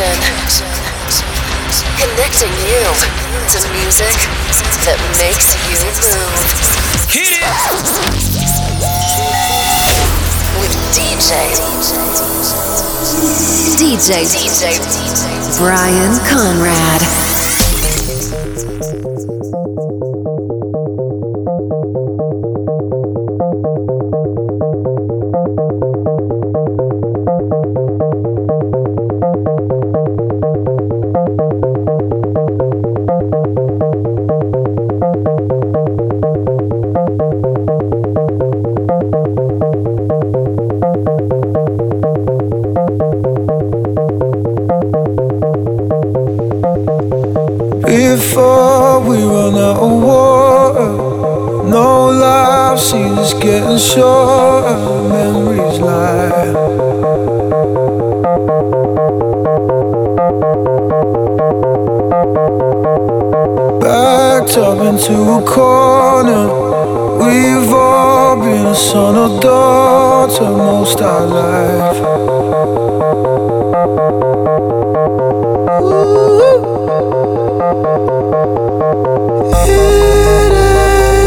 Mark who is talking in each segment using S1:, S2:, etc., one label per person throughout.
S1: Konection. Connecting you to music that makes you move.
S2: Hit it!
S1: With DJ. DJ. DJ. Bryan Konrad.
S3: Before we run out of water, no seems getting shorter. Memories lie. Backed up into a corner. We've all been a son or daughter most our life. It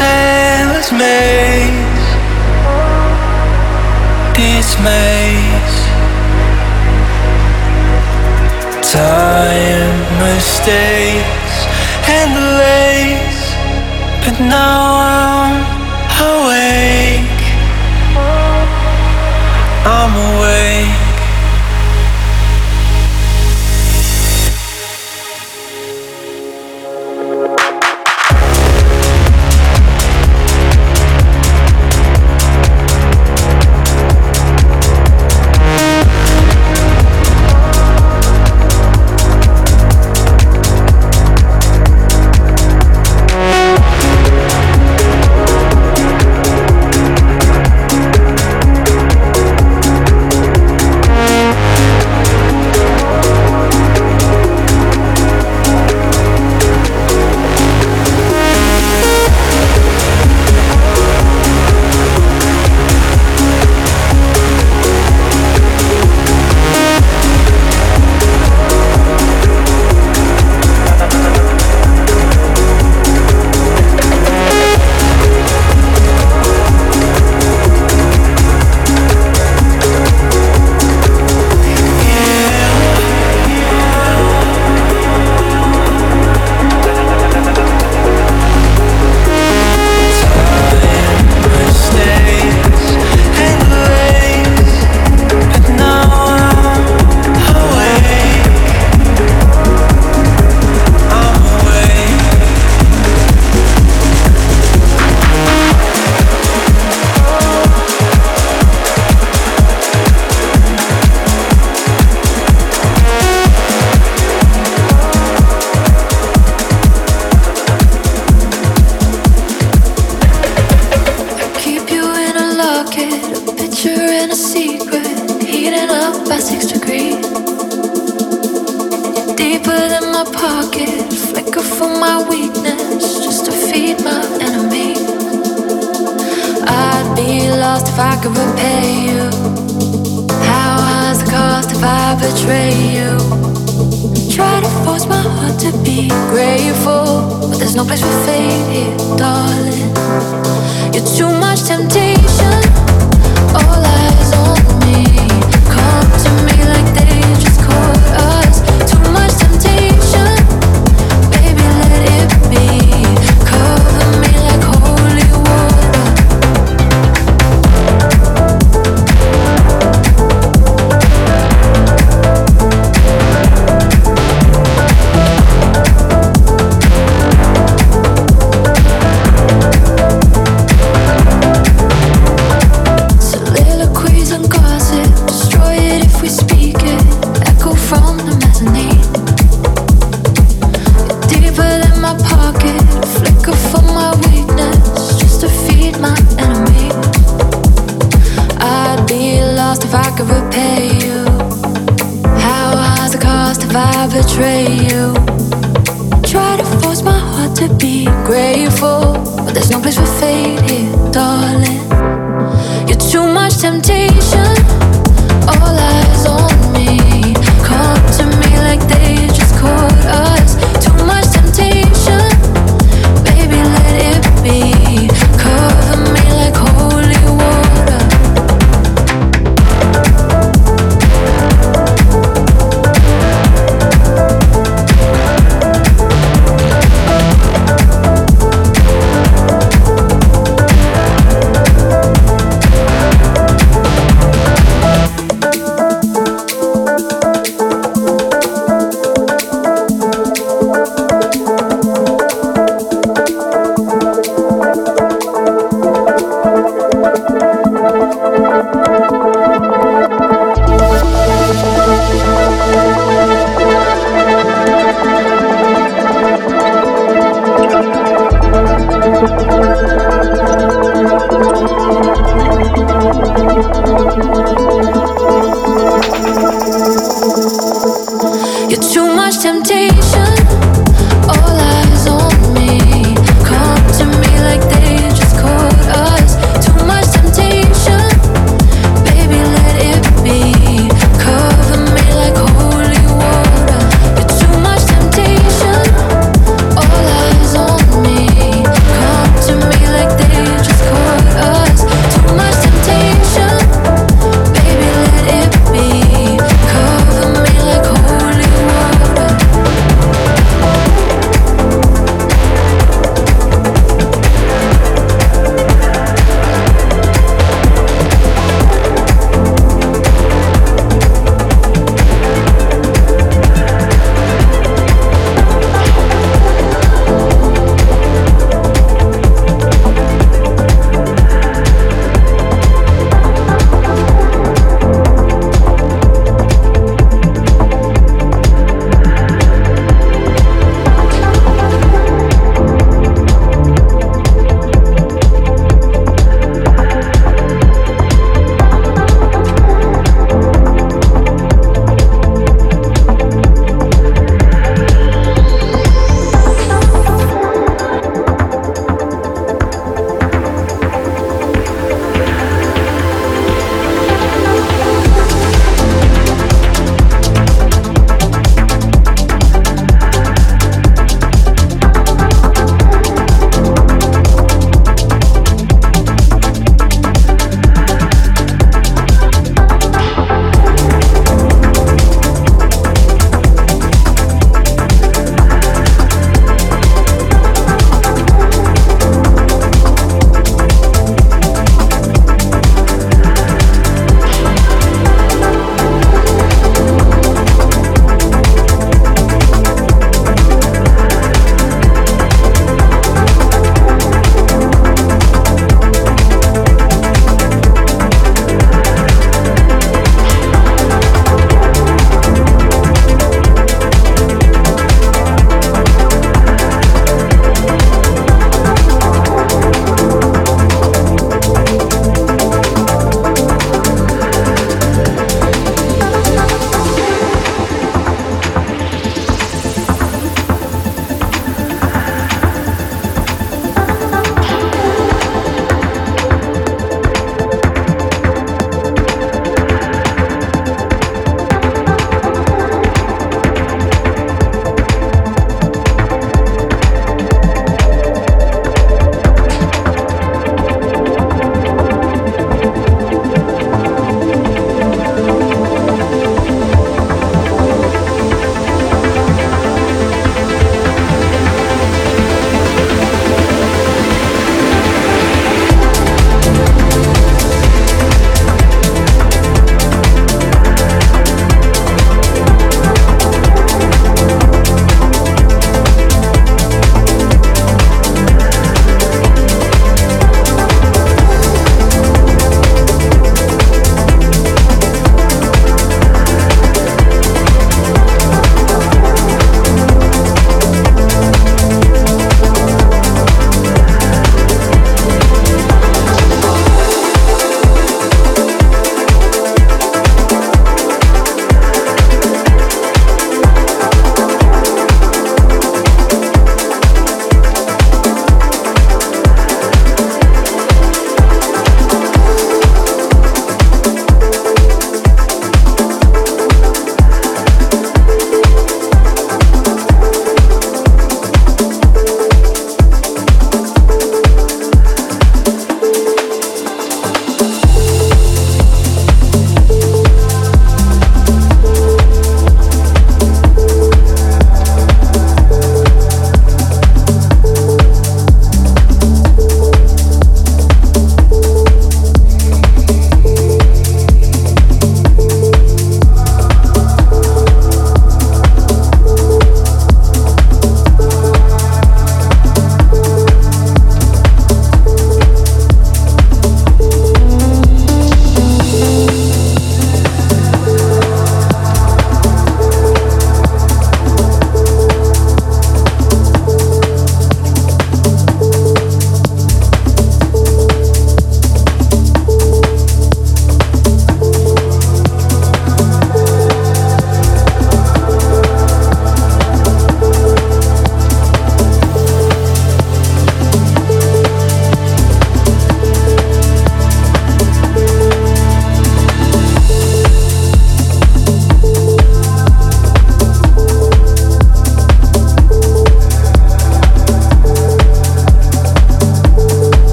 S4: endless maze. Time, mistakes, and. But now I'm awake. I'm awake.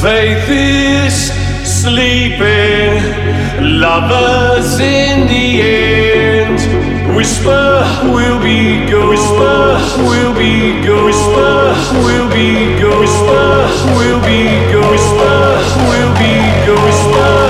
S2: Faith is sleeping, lovers in the end. Whisper will be go, whisper will be go, whisper will be go, whisper will be go, whisper will be go, whisper